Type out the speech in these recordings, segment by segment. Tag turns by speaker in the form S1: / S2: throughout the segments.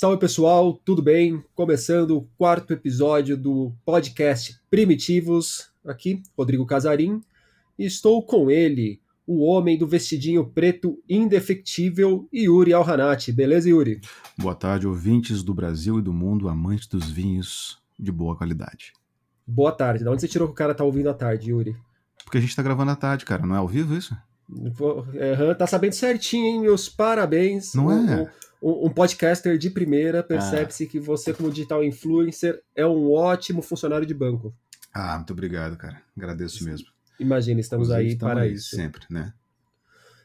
S1: Salve pessoal, tudo bem? Começando o quarto episódio do podcast Primitivos. Aqui, Rodrigo Casarim, e estou com ele, o homem do vestidinho preto indefectível, Yuri Alhanati. Beleza, Yuri?
S2: Boa tarde, ouvintes do Brasil e do mundo, amantes dos vinhos de boa qualidade.
S1: Boa tarde. De onde você tirou que o cara tá ouvindo à tarde, Yuri?
S2: Porque a gente tá gravando à tarde, cara. Não é ao vivo isso?
S1: É, tá sabendo certinho, hein? Meus parabéns.
S2: Não
S1: é? Um, um podcaster de primeira percebe-se ah. que você, como digital influencer, é um ótimo funcionário de banco.
S2: Ah, muito obrigado, cara. Agradeço mesmo.
S1: Imagina, estamos aí para aí isso.
S2: Sempre, né?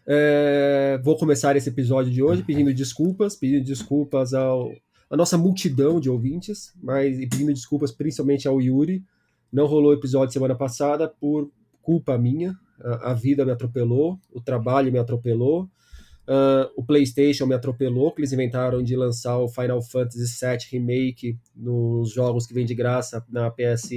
S1: É, vou começar esse episódio de hoje pedindo desculpas, pedindo desculpas ao a nossa multidão de ouvintes, mas e pedindo desculpas principalmente ao Yuri. Não rolou episódio semana passada por culpa minha. A, a vida me atropelou, o trabalho me atropelou, uh, o PlayStation me atropelou, que eles inventaram de lançar o Final Fantasy VII Remake nos jogos que vem de graça na PS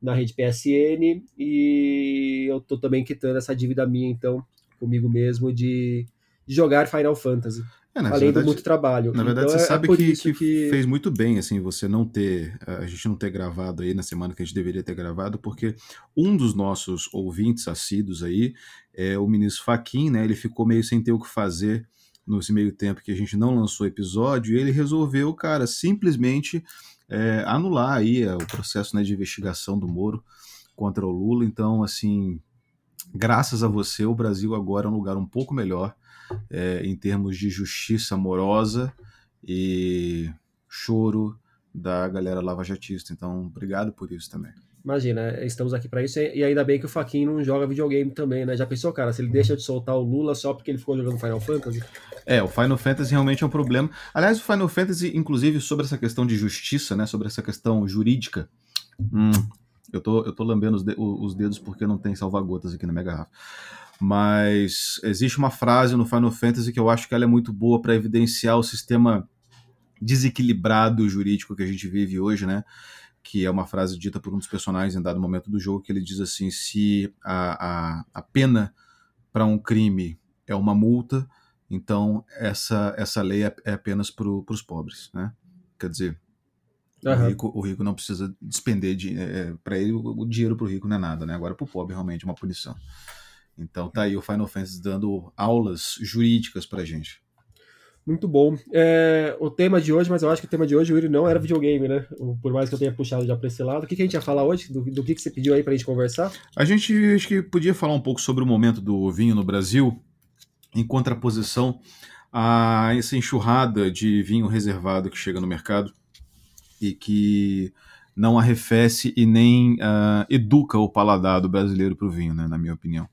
S1: na rede PSN e eu tô também quitando essa dívida minha então comigo mesmo de, de jogar Final Fantasy. É, além verdade, do muito trabalho.
S2: Na verdade, então, você é, sabe é que, que, que, fez muito bem, assim, você não ter, a gente não ter gravado aí na semana que a gente deveria ter gravado, porque um dos nossos ouvintes assíduos aí é o ministro Faquin, né? Ele ficou meio sem ter o que fazer nesse meio tempo que a gente não lançou episódio, e ele resolveu, cara, simplesmente é, anular aí é, o processo né, de investigação do Moro contra o Lula. Então, assim, graças a você, o Brasil agora é um lugar um pouco melhor é, em termos de justiça amorosa e choro da galera lavajatista. Então, obrigado por isso também.
S1: Imagina, estamos aqui para isso e ainda bem que o Faquinho não joga videogame também, né? Já pensou, cara, se ele deixa de soltar o Lula só porque ele ficou jogando Final Fantasy?
S2: É, o Final Fantasy realmente é um problema. Aliás, o Final Fantasy, inclusive, sobre essa questão de justiça, né? Sobre essa questão jurídica. Hum, eu tô, eu tô lambendo os, de, os dedos porque não tem salva-gotas aqui na minha garrafa. Mas existe uma frase no Final Fantasy que eu acho que ela é muito boa para evidenciar o sistema desequilibrado jurídico que a gente vive hoje, né? Que é uma frase dita por um dos personagens em dado momento do jogo, que ele diz assim: se a, a, a pena para um crime é uma multa, então essa, essa lei é, é apenas para os pobres, né? Quer dizer, uhum. o, rico, o rico não precisa despender de, é, é para ele o, o dinheiro para o rico não é nada, né? Agora para o pobre realmente é uma punição. Então tá aí o Final Fantasy dando aulas jurídicas pra gente.
S1: Muito bom. É, o tema de hoje, mas eu acho que o tema de hoje, Yuri, não era videogame, né? Por mais que eu tenha puxado já pra esse lado. O que, que a gente ia falar hoje? Do, do que, que você pediu aí pra gente conversar?
S2: A gente acho que podia falar um pouco sobre o momento do vinho no Brasil, em contraposição a essa enxurrada de vinho reservado que chega no mercado e que não arrefece e nem uh, educa o paladar do brasileiro para o vinho, né, na minha opinião.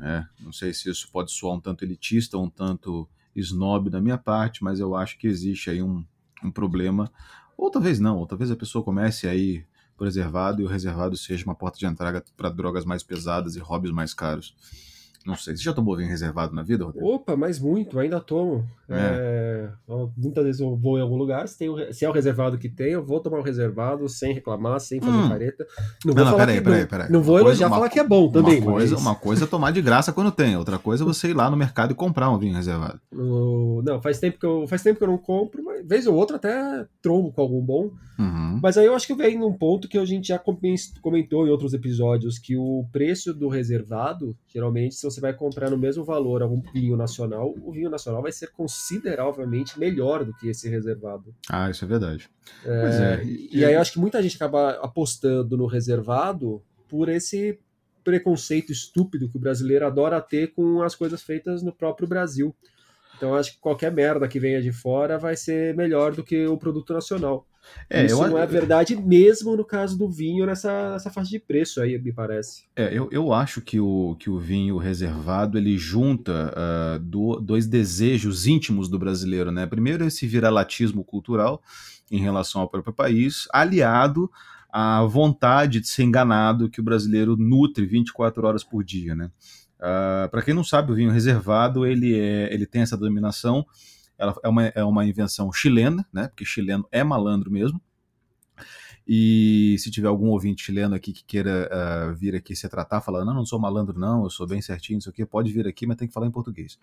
S2: É, não sei se isso pode soar um tanto elitista, um tanto snob da minha parte, mas eu acho que existe aí um, um problema. Ou talvez não, ou talvez a pessoa comece aí por reservado e o reservado seja uma porta de entrada para drogas mais pesadas e hobbies mais caros. Não sei. Você já tomou vinho reservado na vida, Rodrigo?
S1: Opa, mas muito, ainda tomo. É. É, muitas vezes eu vou em algum lugar, se, tem, se é o reservado que tem, eu vou tomar o reservado sem reclamar, sem fazer hum. careta.
S2: Não, não, não peraí, peraí, peraí.
S1: Não vou uma elogiar coisa, falar que é bom também.
S2: Uma coisa, mas... uma coisa é tomar de graça quando tem, outra coisa é você ir lá no mercado e comprar um vinho reservado.
S1: não, faz tempo, que eu, faz tempo que eu não compro, mas vez ou outra até trombo com algum bom.
S2: Uhum.
S1: Mas aí eu acho que vem num ponto que a gente já comentou em outros episódios, que o preço do reservado, geralmente, se você vai comprar no mesmo valor a um vinho nacional, o vinho nacional vai ser consideravelmente melhor do que esse reservado.
S2: Ah, isso é verdade.
S1: É, é. E, e aí eu acho que muita gente acaba apostando no reservado por esse preconceito estúpido que o brasileiro adora ter com as coisas feitas no próprio Brasil. Então acho que qualquer merda que venha de fora vai ser melhor do que o produto nacional. É, Isso eu... não é verdade mesmo no caso do vinho nessa, nessa faixa de preço aí, me parece.
S2: É, eu, eu acho que o, que o vinho reservado ele junta uh, do, dois desejos íntimos do brasileiro, né? Primeiro esse viralatismo cultural em relação ao próprio país, aliado à vontade de ser enganado que o brasileiro nutre 24 horas por dia, né? Uh, ah, Para quem não sabe, o vinho reservado ele, é, ele tem essa denominação, ela é uma, é uma invenção chilena, né? Porque chileno é malandro mesmo. E se tiver algum ouvinte chileno aqui que queira uh, vir aqui se tratar, falando, não, não sou malandro, não, eu sou bem certinho, não sei o quê, pode vir aqui, mas tem que falar em português.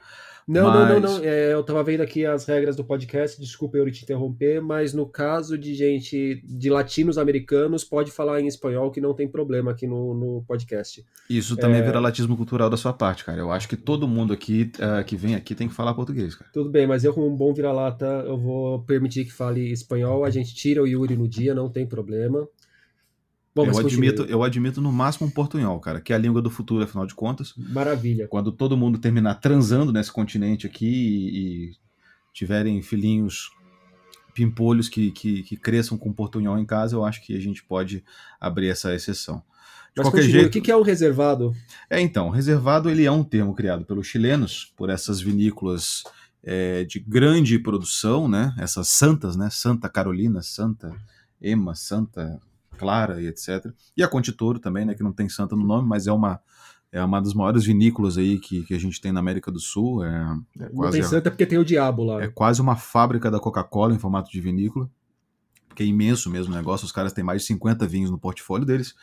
S1: Não, mas... não, não, não. É, eu tava vendo aqui as regras do podcast, desculpa eu te interromper, mas no caso de gente, de latinos americanos, pode falar em espanhol, que não tem problema aqui no, no podcast.
S2: Isso também é... vira latismo cultural da sua parte, cara. Eu acho que todo mundo aqui uh, que vem aqui tem que falar português, cara.
S1: Tudo bem, mas eu, como um bom vira-lata, eu vou permitir que fale espanhol, a gente tira o Yuri no dia, não tem problema problema.
S2: Bom, eu, admito, eu admito no máximo um portunhol, cara, que é a língua do futuro, afinal de contas.
S1: Maravilha.
S2: Quando todo mundo terminar transando nesse continente aqui e, e tiverem filhinhos pimpolhos que, que, que, cresçam com portunhol em casa, eu acho que a gente pode abrir essa exceção.
S1: De Mas qualquer continue, jeito, o que é um reservado?
S2: É, então, reservado ele é um termo criado pelos chilenos, por essas vinícolas é, de grande produção, né? Essas santas, né? Santa Carolina, Santa Ema, Santa Clara e etc. E a Contitoro também, né, que não tem Santa no nome, mas é uma é uma das maiores vinícolas aí que, que a gente tem na América do Sul. É,
S1: é não tem Santa porque tem o diabo lá.
S2: É quase uma fábrica da Coca-Cola em formato de vinícola, porque é imenso mesmo o negócio. Os caras têm mais de 50 vinhos no portfólio deles.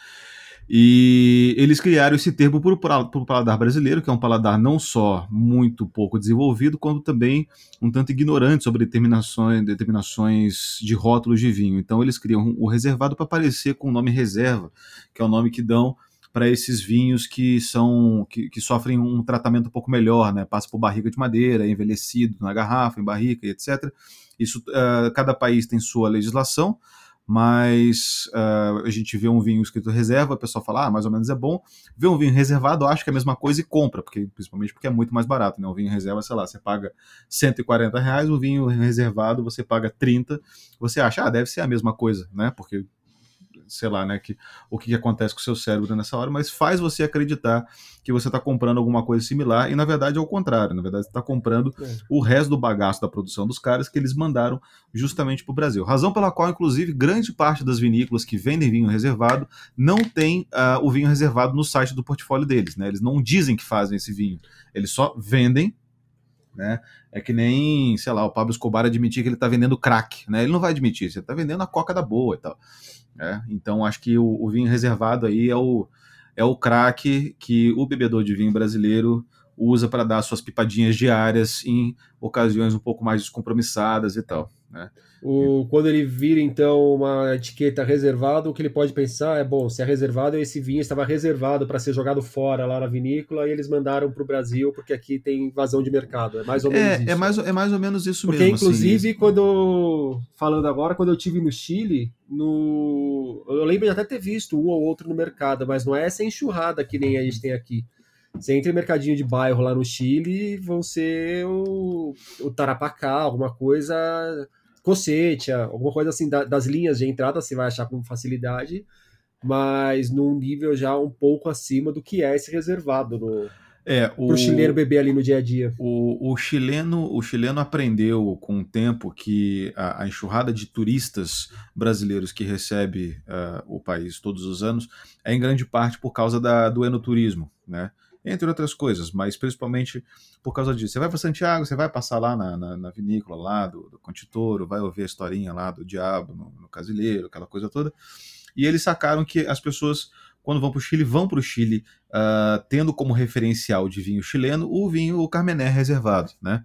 S2: E eles criaram esse termo para o paladar brasileiro, que é um paladar não só muito pouco desenvolvido, quanto também um tanto ignorante sobre determinações, determinações de rótulos de vinho. Então eles criam o reservado para aparecer com o nome reserva, que é o nome que dão para esses vinhos que são que, que, sofrem um tratamento um pouco melhor, né? Passa por barriga de madeira, envelhecido na garrafa, em barrica, etc. Isso, uh, cada país tem sua legislação mas uh, a gente vê um vinho escrito reserva, o pessoal fala, ah, mais ou menos é bom. Vê um vinho reservado, acha que é a mesma coisa e compra, porque, principalmente porque é muito mais barato, né? Um vinho reserva, sei lá, você paga 140 reais, o vinho reservado você paga 30, você acha, ah, deve ser a mesma coisa, né? Porque sei lá, né, que, o que, que acontece com o seu cérebro nessa hora, mas faz você acreditar que você está comprando alguma coisa similar, e na verdade é o contrário, na verdade você está comprando é. o resto do bagaço da produção dos caras que eles mandaram justamente para o Brasil. Razão pela qual, inclusive, grande parte das vinícolas que vendem vinho reservado não tem uh, o vinho reservado no site do portfólio deles, né? Eles não dizem que fazem esse vinho, eles só vendem né? É que nem, sei lá, o Pablo Escobar admitir que ele está vendendo crack, né? Ele não vai admitir, você está vendendo a coca da boa e tal. Né? Então acho que o, o, vinho reservado aí é o, é o craque que o bebedor de vinho brasileiro usa para dar suas pipadinhas diárias em ocasiões um pouco mais descompromissadas e tal. Né?
S1: O, quando ele vira, então, uma etiqueta reservado, o que ele pode pensar é, bom, se é reservado, esse vinho estava reservado para ser jogado fora lá na vinícola e eles mandaram para o Brasil porque aqui tem invasão de mercado. É mais ou menos
S2: é,
S1: isso.
S2: É mais, é mais ou menos isso
S1: porque,
S2: mesmo.
S1: Porque, assim, inclusive, assim, quando... Falando agora, quando eu tive no Chile, no... eu lembro de até ter visto um ou outro no mercado, mas não é essa enxurrada que nem a gente tem aqui. Você entra em mercadinho de bairro lá no Chile, vão ser o, o tarapacá, alguma coisa cocetia, alguma coisa assim da, das linhas de entrada você vai achar com facilidade, mas num nível já um pouco acima do que é esse reservado no
S2: é,
S1: o chileno beber ali no dia a dia.
S2: O, o chileno o chileno aprendeu com o tempo que a, a enxurrada de turistas brasileiros que recebe uh, o país todos os anos é em grande parte por causa da, do enoturismo, né? Entre outras coisas, mas principalmente por causa disso. Você vai para Santiago, você vai passar lá na, na, na vinícola lá do, do Contitoro, vai ouvir a historinha lá do diabo no, no casileiro, aquela coisa toda. E eles sacaram que as pessoas, quando vão para o Chile, vão para o Chile uh, tendo como referencial de vinho chileno o vinho Carmené reservado, né?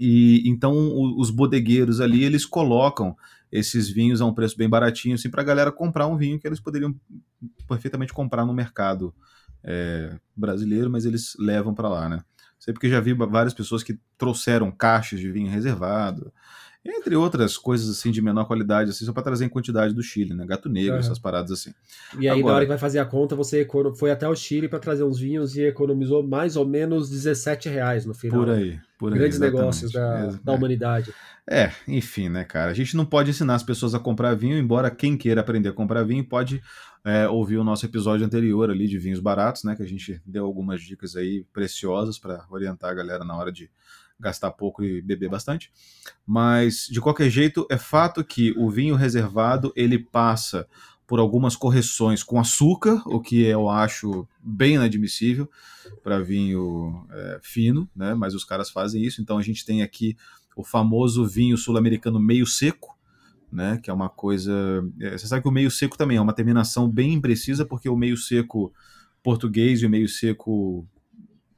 S2: E então os bodegueiros ali eles colocam esses vinhos a um preço bem baratinho, assim, para a galera comprar um vinho que eles poderiam perfeitamente comprar no mercado é, brasileiro, mas eles levam para lá, né? Sei porque já vi várias pessoas que trouxeram caixas de vinho reservado, entre outras coisas assim de menor qualidade, assim, só para trazer em quantidade do Chile, né? Gato negro, uhum. essas paradas assim.
S1: E aí, Agora, na hora que vai fazer a conta, você foi até o Chile para trazer uns vinhos e economizou mais ou menos 17 reais no final.
S2: Por aí, por aí.
S1: Grandes negócios da, da humanidade.
S2: É, enfim, né, cara? A gente não pode ensinar as pessoas a comprar vinho, embora quem queira aprender a comprar vinho pode é, ouvir o nosso episódio anterior ali de vinhos baratos, né? Que a gente deu algumas dicas aí preciosas para orientar a galera na hora de gastar pouco e beber bastante. Mas de qualquer jeito, é fato que o vinho reservado ele passa por algumas correções com açúcar, o que eu acho bem inadmissível para vinho é, fino, né? Mas os caras fazem isso. Então a gente tem aqui o famoso vinho sul-americano meio seco, né? Que é uma coisa. É, você sabe que o meio seco também é uma terminação bem imprecisa, porque o meio seco português e o meio seco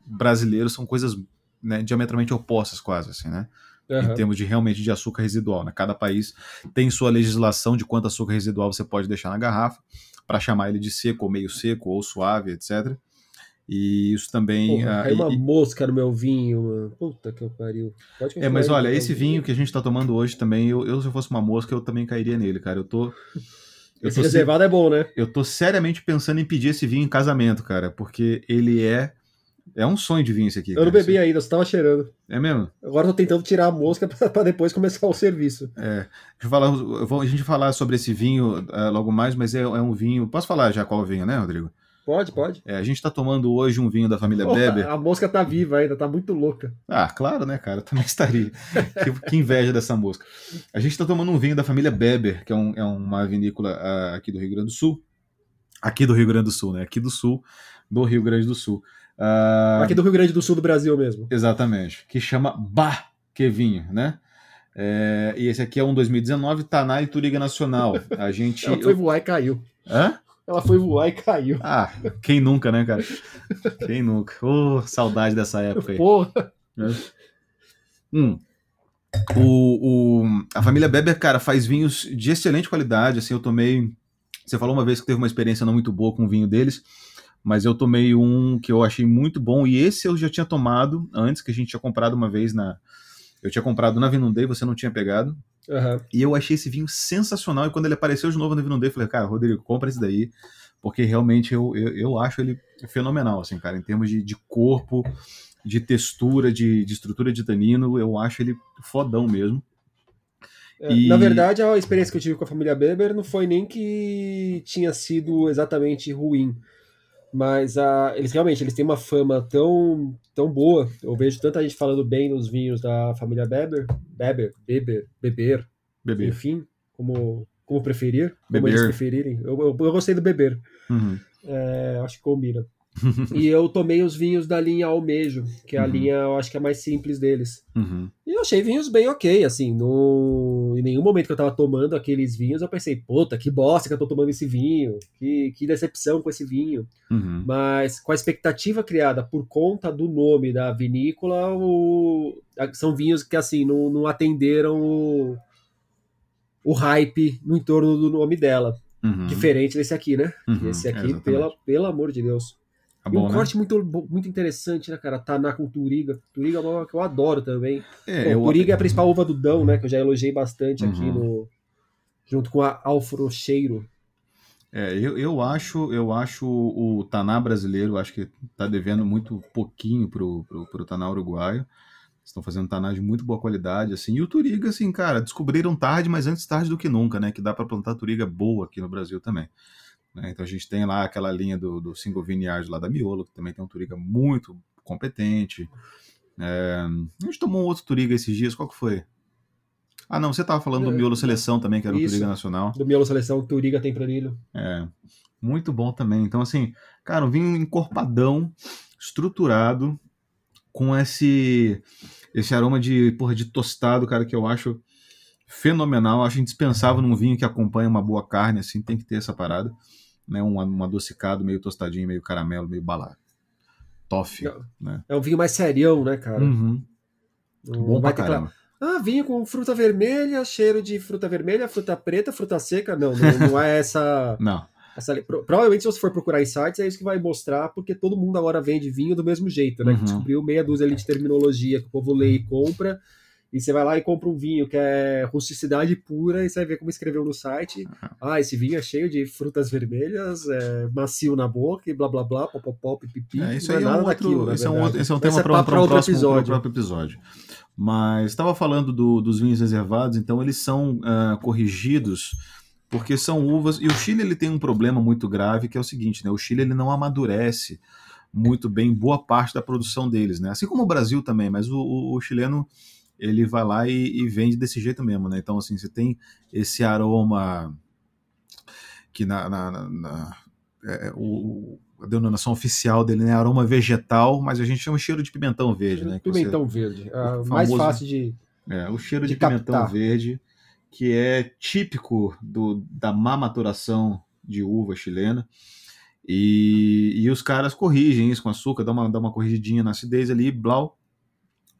S2: brasileiro são coisas né, diametralmente opostas, quase assim, né? Uhum. Em termos de realmente de açúcar residual. Né? Cada país tem sua legislação de quanto açúcar residual você pode deixar na garrafa para chamar ele de seco ou meio seco ou suave, etc. E isso também.
S1: Porra, uh, uma e, mosca no meu vinho, mano. Puta que eu pariu.
S2: é, mas olha, esse vinho que a gente tá tomando hoje também, eu, eu, se eu fosse uma mosca, eu também cairia nele, cara. Eu tô.
S1: Eu esse tô reservado se... é bom, né?
S2: Eu tô seriamente pensando em pedir esse vinho em casamento, cara, porque ele é. É um sonho de vinho esse aqui.
S1: Eu cara, não bebi ainda, você tava cheirando.
S2: É mesmo?
S1: Agora eu tô tentando tirar a mosca para depois começar o serviço.
S2: É. Deixa eu falar, eu vou, a gente falar sobre esse vinho uh, logo mais, mas é, é um vinho. Posso falar já qual vinho, né, Rodrigo?
S1: Pode, pode.
S2: É, a gente tá tomando hoje um vinho da família Porra, Beber.
S1: A mosca tá viva ainda, tá muito louca.
S2: Ah, claro, né, cara? Eu também estaria. que, que, inveja dessa mosca. A gente tá tomando um vinho da família Beber, que é, um, é uma vinícola uh, aqui do Rio Grande do Sul. Aqui do Rio Grande do Sul, né? Aqui do Sul, do Rio Grande do Sul.
S1: Uh... Aqui do Rio Grande do Sul do Brasil mesmo.
S2: Exatamente. Que chama Bah Que Vinho, né? É, e esse aqui é um 2019 Taná e Turiga Nacional. A gente.
S1: Ela foi voar e caiu.
S2: Hã?
S1: Ela foi voar e caiu.
S2: Ah, quem nunca, né, cara? Quem nunca? Oh, saudade dessa época aí.
S1: Porra!
S2: É. Hum. O, o, a família Beber, cara, faz vinhos de excelente qualidade. Assim, eu tomei. Você falou uma vez que teve uma experiência não muito boa com o vinho deles, mas eu tomei um que eu achei muito bom. E esse eu já tinha tomado antes, que a gente tinha comprado uma vez na. Eu tinha comprado na Vinundei, você não tinha pegado.
S1: Uhum.
S2: E eu achei esse vinho sensacional. E quando ele apareceu de novo no Vinho Day, eu falei, cara, Rodrigo, compra esse daí. Porque realmente eu, eu, eu acho ele fenomenal, assim, cara, em termos de, de corpo, de textura, de, de estrutura de tanino, eu acho ele fodão mesmo.
S1: É, e... Na verdade, a experiência que eu tive com a família Beber não foi nem que tinha sido exatamente ruim, mas a, eles realmente eles têm uma fama tão, tão boa. Eu vejo tanta gente falando bem dos vinhos da família Beber, Beber, Beber, Beber,
S2: beber.
S1: enfim, como, como preferir, beber. como eles preferirem. Eu, eu, eu gostei do beber.
S2: Uhum.
S1: É, acho que combina. E eu tomei os vinhos da linha Almejo, que é a uhum. linha, eu acho que é mais simples deles.
S2: Uhum.
S1: E eu achei vinhos bem ok, assim, no... em nenhum momento que eu tava tomando aqueles vinhos eu pensei, puta, que bosta que eu tô tomando esse vinho, que, que decepção com esse vinho.
S2: Uhum.
S1: Mas com a expectativa criada por conta do nome da vinícola, o... são vinhos que, assim, não, não atenderam o... o hype no entorno do nome dela.
S2: Uhum.
S1: Diferente desse aqui, né?
S2: Uhum,
S1: esse aqui, pela, pelo amor de Deus.
S2: Tá
S1: bom, e um né? corte muito, muito interessante, né, cara? Taná com Turiga. Turiga é uma que eu adoro também. É, eu... Turiga é a principal uva do Dão, né? Que eu já elogiei bastante uhum. aqui no. Junto com a Alfrocheiro.
S2: É, eu, eu acho, eu acho o Taná brasileiro, acho que tá devendo muito pouquinho pro, pro, pro Taná uruguaio. Estão fazendo Taná de muito boa qualidade, assim. E o Turiga, assim, cara, descobriram tarde, mas antes tarde do que nunca, né? Que dá para plantar Turiga boa aqui no Brasil também. Né? Então a gente tem lá aquela linha do, do single vineyard lá da Miolo, que também tem um Turiga muito competente. É, a gente tomou um outro Turiga esses dias, qual que foi? Ah, não, você estava falando do Miolo Seleção também, que era o Turiga Nacional.
S1: Do Miolo Seleção, Turiga Tempranilho.
S2: É, muito bom também. Então, assim, cara, um vinho encorpadão, estruturado, com esse esse aroma de, porra, de tostado, cara, que eu acho fenomenal. Eu acho indispensável num vinho que acompanha uma boa carne, assim, tem que ter essa parada né, um, um adocicado meio tostadinho, meio caramelo, meio balado. Toffee, é, né?
S1: É um vinho mais serião, né, cara?
S2: Uhum. Bom pra caramba.
S1: Ah, vinho com fruta vermelha, cheiro de fruta vermelha, fruta preta, fruta seca. Não, não, não é essa.
S2: não.
S1: Essa, provavelmente, se você for procurar em sites, é isso que vai mostrar, porque todo mundo agora vende vinho do mesmo jeito, né? Uhum. Descobriu meia dúzia ali de terminologia que o povo lê e compra e você vai lá e compra um vinho que é rusticidade pura e você vai ver como escreveu no site. Ah, esse vinho é cheio de frutas vermelhas, é macio na boca e blá blá blá, popopó, pipipi.
S2: É, isso aí é, é um outro, esse, é um outro, esse é um tema para um, um próximo episódio. próprio episódio. Mas estava falando do, dos vinhos reservados, então eles são uh, corrigidos porque são uvas e o Chile ele tem um problema muito grave que é o seguinte, né? O Chile ele não amadurece muito bem boa parte da produção deles, né? Assim como o Brasil também, mas o, o, o chileno ele vai lá e, e, vende desse jeito mesmo, né? Então, assim, você tem esse aroma que na, na, na, na é, o, a denominação oficial dele é né? aroma vegetal, mas a gente chama cheiro de pimentão verde, né?
S1: Pimentão
S2: você,
S1: verde, é famoso, mais fácil de
S2: é, o cheiro de, de pimentão verde, que é típico do, da má maturação de uva chilena. E, e os caras corrigem isso com açúcar, dá uma, dá uma corrigidinha na acidez ali, blau,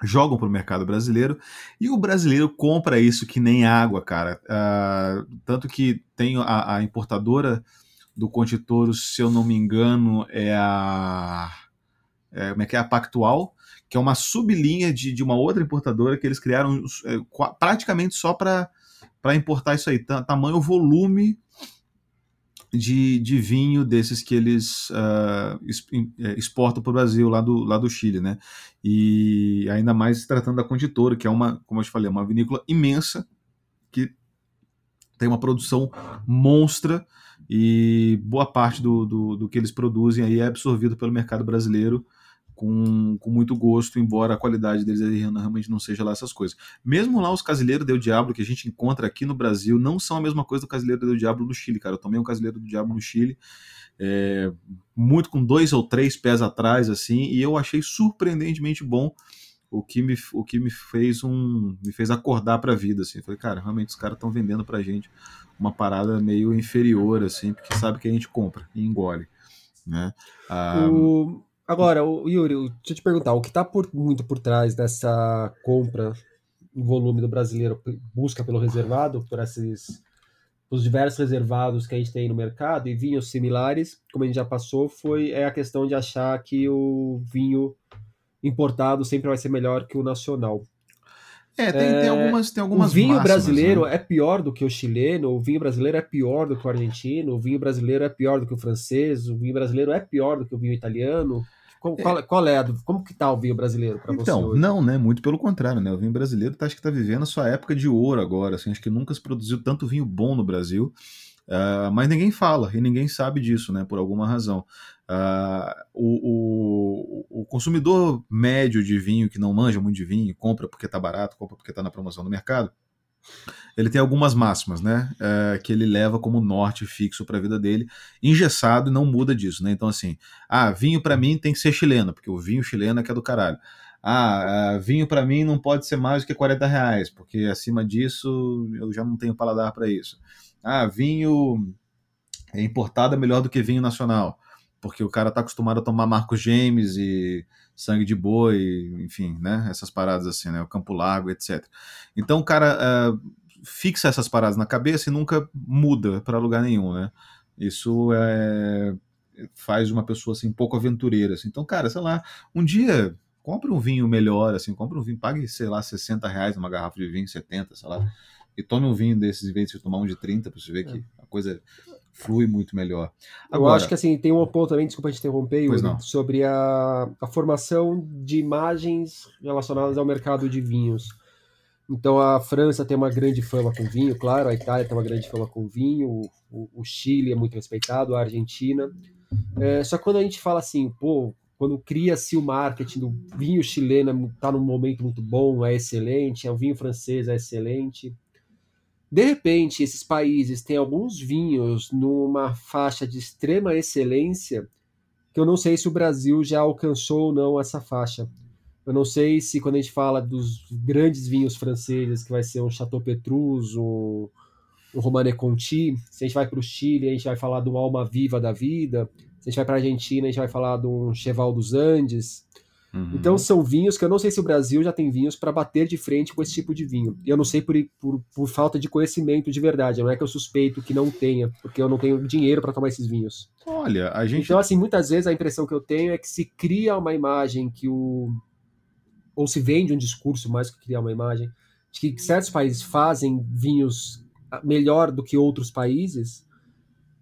S2: jogam para o mercado brasileiro e o brasileiro compra isso que nem água, cara. Uh, tanto que tem a, a, importadora do Toro, se eu não me engano, é a. É, como é que é? A Pactual, que é uma sublinha de, de uma outra importadora que eles criaram é, praticamente só para importar isso aí. Tamanho volume de, de vinho desses que eles uh, exportam para o Brasil, lá do, lá do Chile, né? E ainda mais tratando da Conditora, que é uma, como eu te falei, uma vinícola imensa, que tem uma produção monstra e boa parte do, do, do que eles produzem aí é absorvido pelo mercado brasileiro com, com muito gosto, embora a qualidade deles realmente não seja lá essas coisas. Mesmo lá os Casileiros do Diablo que a gente encontra aqui no Brasil não são a mesma coisa do Casileiro do Diablo no Chile, cara. Eu tomei um Casileiro do Diablo no Chile, é, muito com dois ou três pés atrás, assim, e eu achei surpreendentemente bom o que me, o que me fez um me fez acordar para a vida assim. falei, cara, realmente os caras estão vendendo pra gente uma parada meio inferior assim, porque sabe que a gente compra e engole, né?
S1: Ah, o Agora, o Yuri, deixa eu te perguntar, o que está muito por trás dessa compra em volume do brasileiro, busca pelo reservado, por esses os diversos reservados que a gente tem no mercado e vinhos similares, como a gente já passou, foi é a questão de achar que o vinho importado sempre vai ser melhor que o nacional.
S2: É, tem, é, tem algumas, tem algumas
S1: O vinho
S2: máximas,
S1: brasileiro
S2: né?
S1: é pior do que o chileno, o vinho brasileiro é pior do que o argentino, o vinho brasileiro é pior do que o francês, o vinho brasileiro é pior do que o vinho italiano. Qual, qual, qual é a, como que tá o vinho brasileiro para
S2: então, você? Então, não, né? Muito pelo contrário, né? O vinho brasileiro tá, acho que está vivendo a sua época de ouro agora. Assim, acho que nunca se produziu tanto vinho bom no Brasil. Uh, mas ninguém fala e ninguém sabe disso, né? Por alguma razão. Uh, o, o, o, consumidor médio de vinho que não manja muito de vinho, compra porque tá barato, compra porque tá na promoção do mercado, ele tem algumas máximas, né? É, que ele leva como norte fixo para a vida dele, engessado e não muda disso, né? Então, assim, ah, vinho para mim tem que ser chileno, porque o vinho chileno é que é do caralho. Ah, vinho para mim não pode ser mais do que 40 reais, porque acima disso eu já não tenho paladar para isso. Ah, vinho importado é melhor do que vinho nacional, porque o cara tá acostumado a tomar Marcos James e sangue de boi, enfim, né? Essas paradas assim, né? O Campo Largo, etc. Então o cara uh, fixa essas paradas na cabeça e nunca muda para lugar nenhum, né? Isso é, faz uma pessoa assim pouco aventureira. Assim. Então, cara, sei lá, um dia compre um vinho melhor, assim, compre um vinho, pague, sei lá, 60 reais uma garrafa de vinho, 70, sei lá, e tome um vinho desses em vez de tomar um de 30, para você ver que a coisa flui muito melhor.
S1: Agora, eu acho que assim, tem um ponto também, desculpa te interromper, Yuri, sobre a, a formação de imagens relacionadas ao mercado de vinhos. Então a França tem uma grande fama com vinho, claro, a Itália tem uma grande fama com vinho, o, o, o Chile é muito respeitado, a Argentina. É, só que quando a gente fala assim, pô, quando cria-se o marketing do vinho chileno, está num momento muito bom, é excelente, é o vinho francês é excelente. De repente, esses países têm alguns vinhos numa faixa de extrema excelência, que eu não sei se o Brasil já alcançou ou não essa faixa. Eu não sei se quando a gente fala dos grandes vinhos franceses, que vai ser um Chateau Petrus, um, um Romane Conti, se a gente vai para o Chile, a gente vai falar do Alma Viva da vida, se a gente vai para a Argentina, a gente vai falar um Cheval dos Andes, Uhum. Então são vinhos que eu não sei se o Brasil já tem vinhos para bater de frente com esse tipo de vinho. E eu não sei por, por, por, falta de conhecimento de verdade. Não é que eu suspeito que não tenha, porque eu não tenho dinheiro para tomar esses vinhos.
S2: Olha, a gente.
S1: Então, assim, muitas vezes a impressão que eu tenho é que se cria uma imagem que o. Ou se vende um discurso mais que criar uma imagem, de que certos países fazem vinhos melhor do que outros países,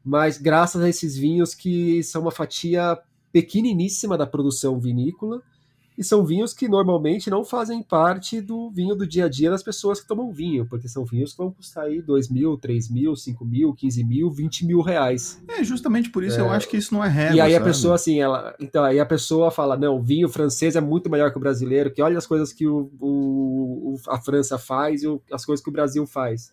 S1: mas graças a esses vinhos que são uma fatia pequeniníssima da produção vinícola e são vinhos que normalmente não fazem parte do vinho do dia a dia das pessoas que tomam vinho, porque são vinhos que vão custar aí 2 mil, 3 mil, 5 mil, 15 mil, 20 mil reais.
S2: É, justamente por isso é. eu acho que isso não é regra.
S1: E aí
S2: sabe?
S1: a pessoa, assim, ela. Então, aí a pessoa fala: não, o vinho francês é muito melhor que o brasileiro, que olha as coisas que o, o a França faz e as coisas que o Brasil faz.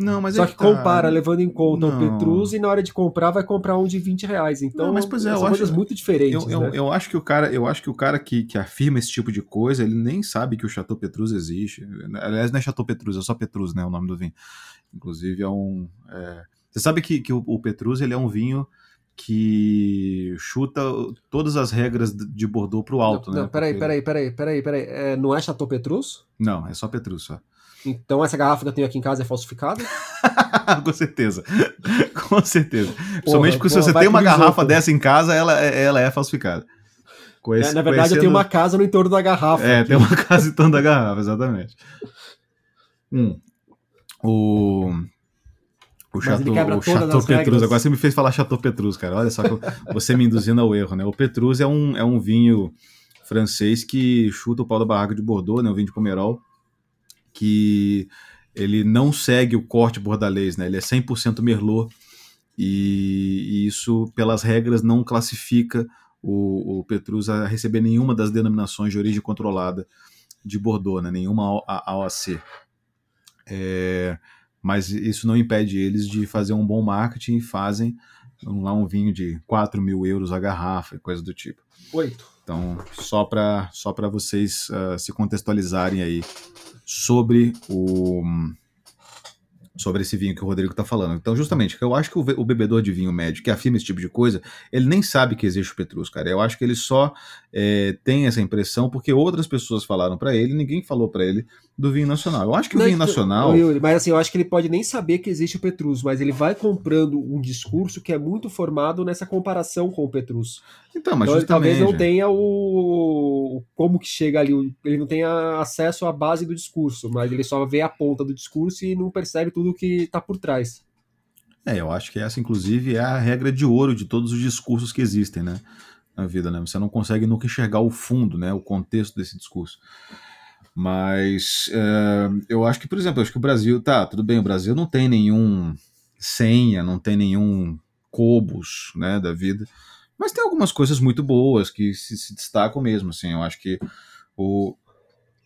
S2: Não, mas
S1: Só
S2: é
S1: que
S2: tá.
S1: compara, levando em conta
S2: Não.
S1: o Petrus, e na hora de comprar vai comprar um de 20 reais. Então,
S2: Não, mas, pois é,
S1: são coisas
S2: acho-
S1: muito diferentes,
S2: Eu, eu,
S1: né?
S2: eu acho que o cara, eu acho que o cara que, que afirma esse tipo de coisa, ele nem sabe que o Chateau Petrus existe. Aliás, não é Chateau Petrus, é só Petrus, né? O nome do vinho. Inclusive é um. é, Você sabe que, que o, o Petrus ele é um vinho que chuta todas as regras de Bordeaux pro alto,
S1: não,
S2: né?
S1: não, peraí,
S2: Porque-
S1: peraí, peraí, peraí, peraí. É, não é Chateau Petrus?
S2: Não, é só Petrus só.
S1: Então essa garrafa que eu tenho aqui em casa é falsificada?
S2: Com certeza. Com certeza. Principalmente porque se
S1: porra,
S2: você
S1: vai
S2: tem uma garrafa dessa em casa, ela, é- ela é falsificada.
S1: É, na verdade, eu tenho
S2: conhecendo-
S1: uma casa no entorno da garrafa.
S2: É,
S1: aqui.
S2: tem uma casa em torno da garrafa, exatamente. Hum. O. O Chateau, o Petrus. Agora você me fez falar Chateau Petrus, cara. Olha só, que você me induzindo ao erro, né? O Petrus é um, é um vinho francês que chuta o pau da barraca de Bordeaux, né? Um vinho de Pomerol, que ele não segue o corte bordalês, né? Ele é 100% Merlot e, e isso, pelas regras, não classifica o, o Petrus a receber nenhuma das denominações de origem controlada de Bordeaux, né? nenhuma AOC. É, mas isso não impede eles de fazer um bom marketing e fazem lá um vinho de 4 mil euros a garrafa e coisa do tipo.
S1: Oito.
S2: Então, só para só pra vocês ah, se contextualizarem aí sobre o sobre esse vinho que o Rodrigo está falando. Então, justamente, eu acho que o, o bebedor de vinho médio que afirma esse tipo de coisa, ele nem sabe que existe o Petrus, cara. Eu acho que ele só é, tem essa impressão porque outras pessoas falaram para ele, ninguém falou para ele do vinho nacional. Eu acho que o
S1: Não,
S2: vinho
S1: então,
S2: nacional
S1: Yuri, mas assim, eu acho que ele pode nem saber que existe o Petrus, mas ele vai comprando um discurso que é muito formado nessa comparação com o Petrus.
S2: Então, mas
S1: então ele talvez
S2: justamente.
S1: não tenha o o- como que chega ali, o- ele não tenha acesso à base do discurso, mas ele só vê a ponta do discurso e não percebe tudo que tá por trás.
S2: É, eu acho que essa, inclusive, é a regra de ouro de todos os discursos que existem, né? Na vida, né? Você não consegue nunca enxergar o fundo, né? O contexto desse discurso. Mas é, eu acho que, por exemplo, acho que o Brasil, tá, tudo bem, o Brasil não tem nenhum senha, não tem nenhum cobos, né, da vida, mas tem algumas coisas muito boas que se, se destacam mesmo, assim, eu acho que o,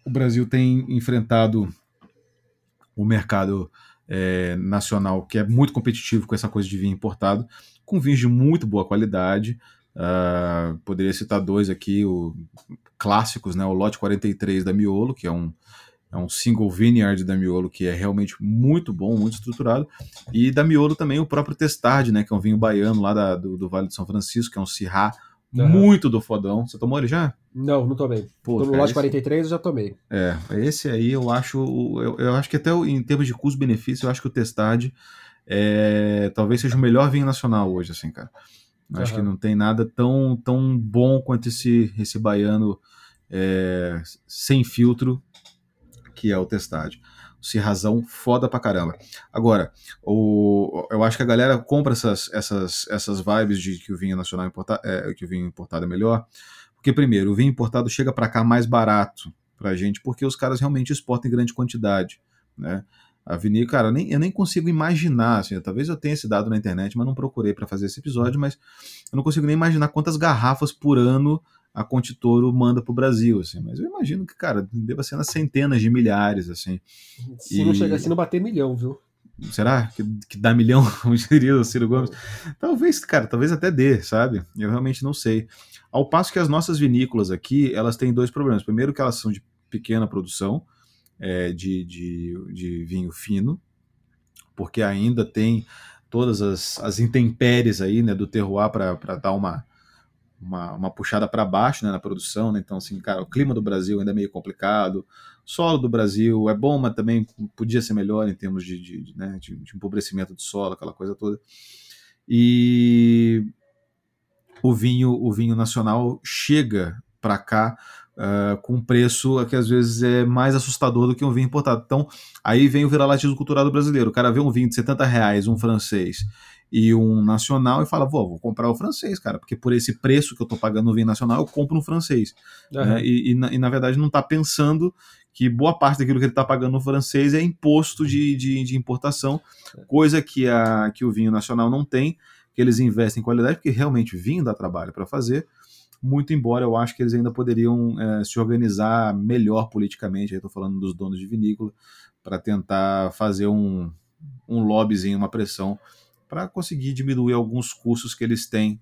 S2: o Brasil tem enfrentado o mercado é, nacional, que é muito competitivo com essa coisa de vinho importado, com vinhos de muito boa qualidade. Uh, poderia citar dois aqui, o, clássicos, né? O Lote 43 da Miolo, que é um, é um single vineyard da Miolo, que é realmente muito bom, muito estruturado. E da Miolo também o próprio Testard, né? Que é um vinho baiano lá da, do, do Vale de São Francisco, que é um Syrah
S1: Aham.
S2: muito do fodão. Você tomou ele já?
S1: Não, não tomei.
S2: Pô,
S1: no
S2: cara,
S1: lote
S2: esse-
S1: 43 eu já tomei.
S2: é, esse aí eu acho, eu, eu acho que até em termos de custo-benefício, eu acho que o Testard é, talvez seja o melhor vinho nacional hoje, assim, cara. Eu Acho que não tem nada tão, tão bom quanto esse, esse baiano é, sem filtro, que é o Testard. Se razão foda pra caramba. Agora, o, eu acho que a galera compra essas, essas, essas vibes de que o vinho nacional importa, é, que o vinho importado é melhor, porque primeiro, o vinho importado chega pra cá mais barato pra gente, porque os caras realmente exportam em grande quantidade, né? A vinícola, cara, eu nem, eu nem consigo imaginar, assim, talvez eu tenha esse dado na internet, mas não procurei pra fazer esse episódio, mas eu não consigo nem imaginar quantas garrafas por ano a Contitoro manda pro Brasil, assim, mas eu imagino que, cara, deva ser nas centenas de milhares, assim.
S1: Se não
S2: E-
S1: chegar, se não bater milhão, viu?
S2: Será que, que dá milhão, como diria o Ciro Gomes? Talvez, cara, talvez até dê, sabe? Eu realmente não sei. Ao passo que as nossas vinícolas aqui, elas têm dois problemas. Primeiro que elas são de pequena produção, é, de, de, de vinho fino, porque ainda tem todas as, as intempéries aí, né, do terroir para dar uma, uma, uma puxada para baixo né, na produção, né? Então, assim, cara, o clima do Brasil ainda é meio complicado, o solo do Brasil é bom, mas também podia ser melhor em termos de, de, de, né, de, de empobrecimento do solo, aquela coisa toda. E o vinho, o vinho nacional chega para cá uh, com preço que às vezes é mais assustador do que um vinho importado. Então, aí vem o viralatismo cultural brasileiro. O cara vê um vinho de 70 reais, um francês e um nacional e fala, vou, vou comprar o francês, cara, porque por esse preço que eu tô pagando no vinho nacional, eu compro um francês.
S1: Aham.
S2: né? E, e, na, e, na, verdade não está pensando que boa parte daquilo que ele está pagando no francês é imposto de, de, de, importação, coisa que, a, que o vinho nacional não tem, que eles investem em qualidade, porque realmente vinho dá trabalho para fazer, muito embora eu acho que eles ainda poderiam é, se organizar melhor politicamente, aí estou falando dos donos de vinícola, para tentar fazer um, um lobbyzinho, uma pressão para conseguir diminuir alguns custos que eles têm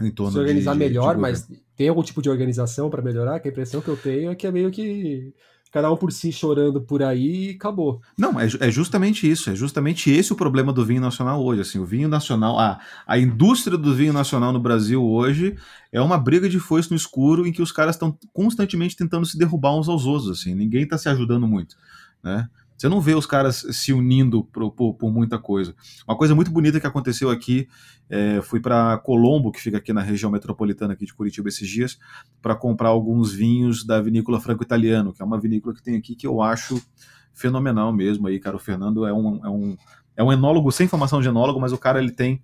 S2: em torno
S1: Se organizar
S2: de, de,
S1: melhor,
S2: de
S1: mas tem algum tipo de organização para melhorar? Que a impressão que eu tenho é que é meio que cada um por si chorando por aí e acabou.
S2: Não, é, é, justamente isso, é justamente esse o problema do vinho nacional hoje. Assim, o vinho nacional, a, a indústria do vinho nacional no Brasil hoje é uma briga de foice no escuro em que os caras estão constantemente tentando se derrubar uns aos outros. Assim, ninguém está se ajudando muito. Né? Você não vê os caras se unindo por, por, por muita coisa. Uma coisa muito bonita que aconteceu aqui, é, fui para Colombo, que fica aqui na região metropolitana aqui de Curitiba esses dias, para comprar alguns vinhos da vinícola Franco Italiano, que é uma vinícola que tem aqui que eu acho fenomenal mesmo. Aí, cara, o Fernando é um, é um, é um enólogo sem formação de enólogo, mas o cara ele tem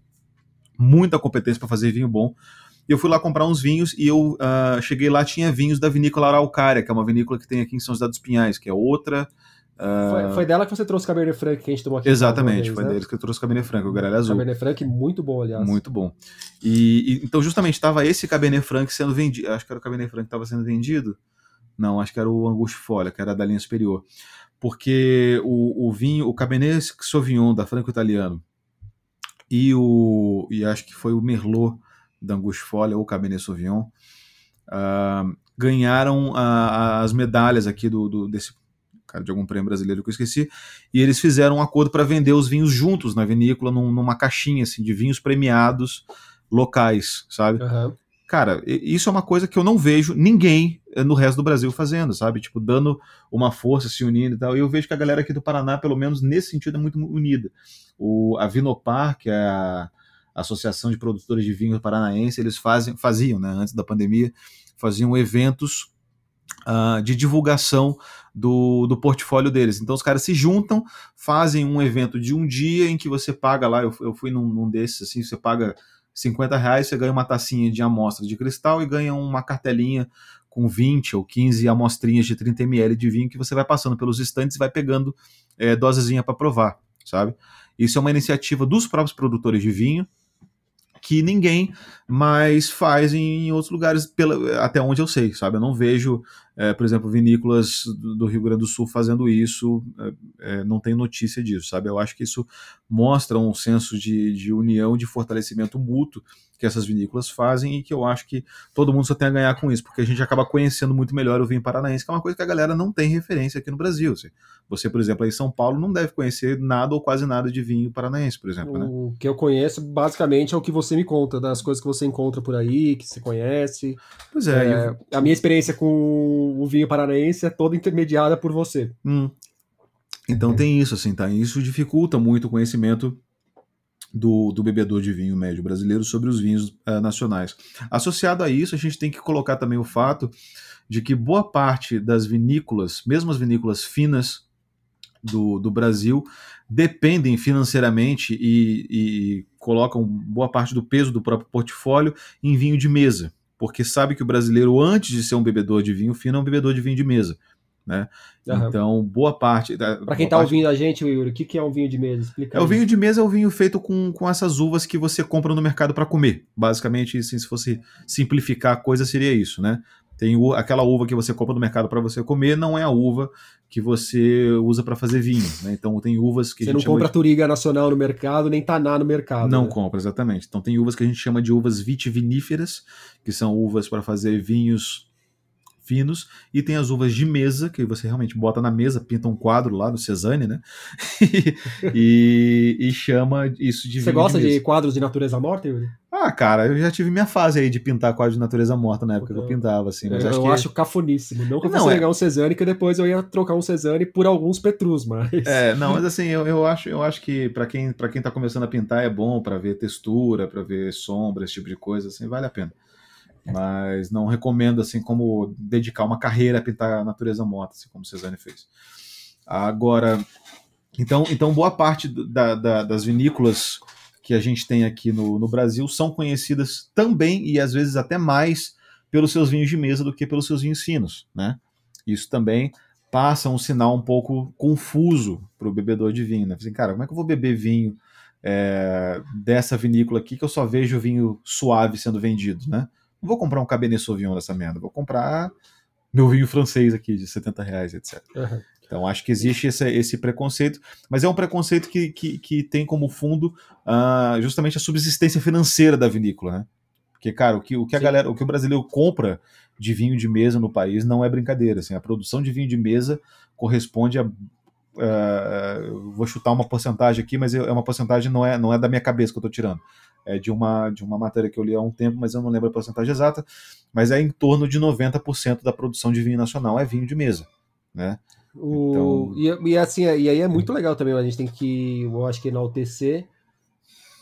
S2: muita competência para fazer vinho bom. E eu fui lá comprar uns vinhos e eu uh, cheguei lá, tinha vinhos da vinícola Araucária, que é uma vinícola que tem aqui em São José dos Pinhais, que é outra.
S1: Foi, foi, dela que você trouxe o Cabernet Franc que a gente tomou aqui.
S2: Exatamente, vez, foi né? deles que eu trouxe o Cabernet Franc, o Garelha Azul.
S1: Cabernet Franc muito bom, aliás.
S2: Muito bom. E, e então justamente estava esse Cabernet Franc sendo vendido, acho que era o Cabernet Franc que estava sendo vendido. Não, acho que era o Angustifolia, que era da linha superior. Porque o, o vinho, o Cabernet Sauvignon da Franco Italiano e o e acho que foi o Merlot da Angustifolia ou Cabernet Sauvignon uh, ganharam uh, as medalhas aqui do, do desse cara, de algum prêmio brasileiro que eu esqueci, e eles fizeram um acordo para vender os vinhos juntos na vinícola, num, numa caixinha assim, de vinhos premiados locais, sabe? Uhum. Cara, isso é uma coisa que eu não vejo ninguém eh, no resto do Brasil fazendo, sabe? Tipo, dando uma força, se unindo e tal. E eu vejo que a galera aqui do Paraná, pelo menos nesse sentido, é muito unida. O, a Vinopar, que é a Associação de Produtores de Vinho Paranaense, eles fazem, faziam, né, antes da pandemia, faziam eventos uh, de divulgação do, do portfólio deles. Então os caras se juntam, fazem um evento de um dia em que você paga lá, eu, eu fui num, num desses, assim, você paga 50 reais, você ganha uma tacinha de amostra de cristal e ganha uma cartelinha com 20 ou 15 amostrinhas de 30 ml de vinho que você vai passando pelos estantes e vai pegando é, dosezinha para provar, sabe? Isso é uma iniciativa dos próprios produtores de vinho, que ninguém mais faz em outros lugares, pela, até onde eu sei, sabe? Eu não vejo, é, por exemplo, vinícolas do, do, Rio Grande do Sul fazendo isso, é, é, não tem notícia disso, sabe? Eu acho que isso mostra um senso de, de união, de fortalecimento mútuo que essas vinícolas fazem e que eu acho que todo mundo só tem a ganhar com isso, porque a gente acaba conhecendo muito melhor o vinho paranaense, que é uma coisa que a galera não tem referência aqui no Brasil. Assim. Você, por exemplo, aí em São Paulo não deve conhecer nada ou quase nada de vinho paranaense, por exemplo. Né?
S1: O que eu conheço, basicamente, é o que você me conta, das coisas que você encontra por aí, que você conhece.
S2: Pois é. é
S1: eu... A minha experiência com o vinho paranaense é toda intermediada por você.
S2: Hum. Então é. tem isso, assim, tá? Isso dificulta muito o conhecimento do, do bebedor de vinho médio brasileiro sobre os vinhos uh, nacionais. Associado a isso, a gente tem que colocar também o fato de que boa parte das vinícolas, mesmo as vinícolas finas do, do Brasil, dependem financeiramente e, e colocam boa parte do peso do próprio portfólio em vinho de mesa, porque sabe que o brasileiro, antes de ser um bebedor de vinho fino, é um bebedor de vinho de mesa. Né? Então, boa parte.
S1: Para quem está parte... ouvindo a gente, Yuri, o que, que é um vinho de mesa?
S2: Explica é, o vinho de mesa é o vinho feito com, com essas uvas que você compra no mercado para comer. Basicamente, assim, se fosse simplificar a coisa, seria isso, né? Tem aquela uva que você compra no mercado para você comer, não é a uva que você usa para fazer vinho. Né? Então tem uvas que
S1: você
S2: a
S1: gente
S2: não
S1: compra de... Turiga Nacional no mercado, nem Taná no mercado.
S2: Não
S1: né?
S2: compra, exatamente. Então tem uvas que a gente chama de uvas vitiviníferas, que são uvas para fazer vinhos finos, e tem as uvas de mesa, que você realmente bota na mesa, pinta um quadro lá no Cezanne, né? e, e, chama isso de
S1: Você gosta de, de, quadros de natureza morta, Yuri?
S2: Ah, cara, eu já tive minha fase aí de pintar quadros de natureza morta na época que eu pintava, assim. Mas
S1: eu
S2: acho, que...
S1: acho cafoníssimo. Não que eu fosse é... pegar um Cezanne, que depois eu ia trocar um Cezanne por alguns Petrus, mas.
S2: É, não, mas assim, eu, eu, acho, eu acho que para quem, pra quem tá começando a pintar é bom para ver textura, para ver sombra, esse tipo de coisa, assim, vale a pena mas não recomendo assim como dedicar uma carreira a pintar a natureza morta, assim como Cezanne fez. Agora, então, então boa parte da, da, das vinícolas que a gente tem aqui no, no Brasil são conhecidas também e às vezes até mais pelos seus vinhos de mesa do que pelos seus vinhos finos, né? Isso também passa um sinal um pouco confuso para o bebedor de vinho, né? Assim, cara, como é que eu vou beber vinho é, dessa vinícola aqui que eu só vejo vinho suave sendo vendido, né? Não vou comprar um Cabernet Sauvignon dessa merda, vou comprar meu vinho francês aqui de 70 reais, etc.
S1: Uhum.
S2: Então acho que existe esse, esse preconceito, mas é um preconceito que, que, que tem como fundo uh, justamente a subsistência financeira da vinícola, né? Porque, cara, o que, o que a galera, o que o brasileiro compra de vinho de mesa no país não é brincadeira. Assim, a produção de vinho de mesa corresponde a. Uh, vou chutar uma porcentagem aqui, mas é uma porcentagem não é, não é da minha cabeça que eu estou tirando. É de uma, de uma matéria que eu li há um tempo, mas eu não lembro a porcentagem exata. Mas é em torno de 90% da produção de vinho nacional é vinho de mesa. Né?
S1: O, então... e, e, assim, e aí é muito legal também, a gente tem que, eu acho que enaltecer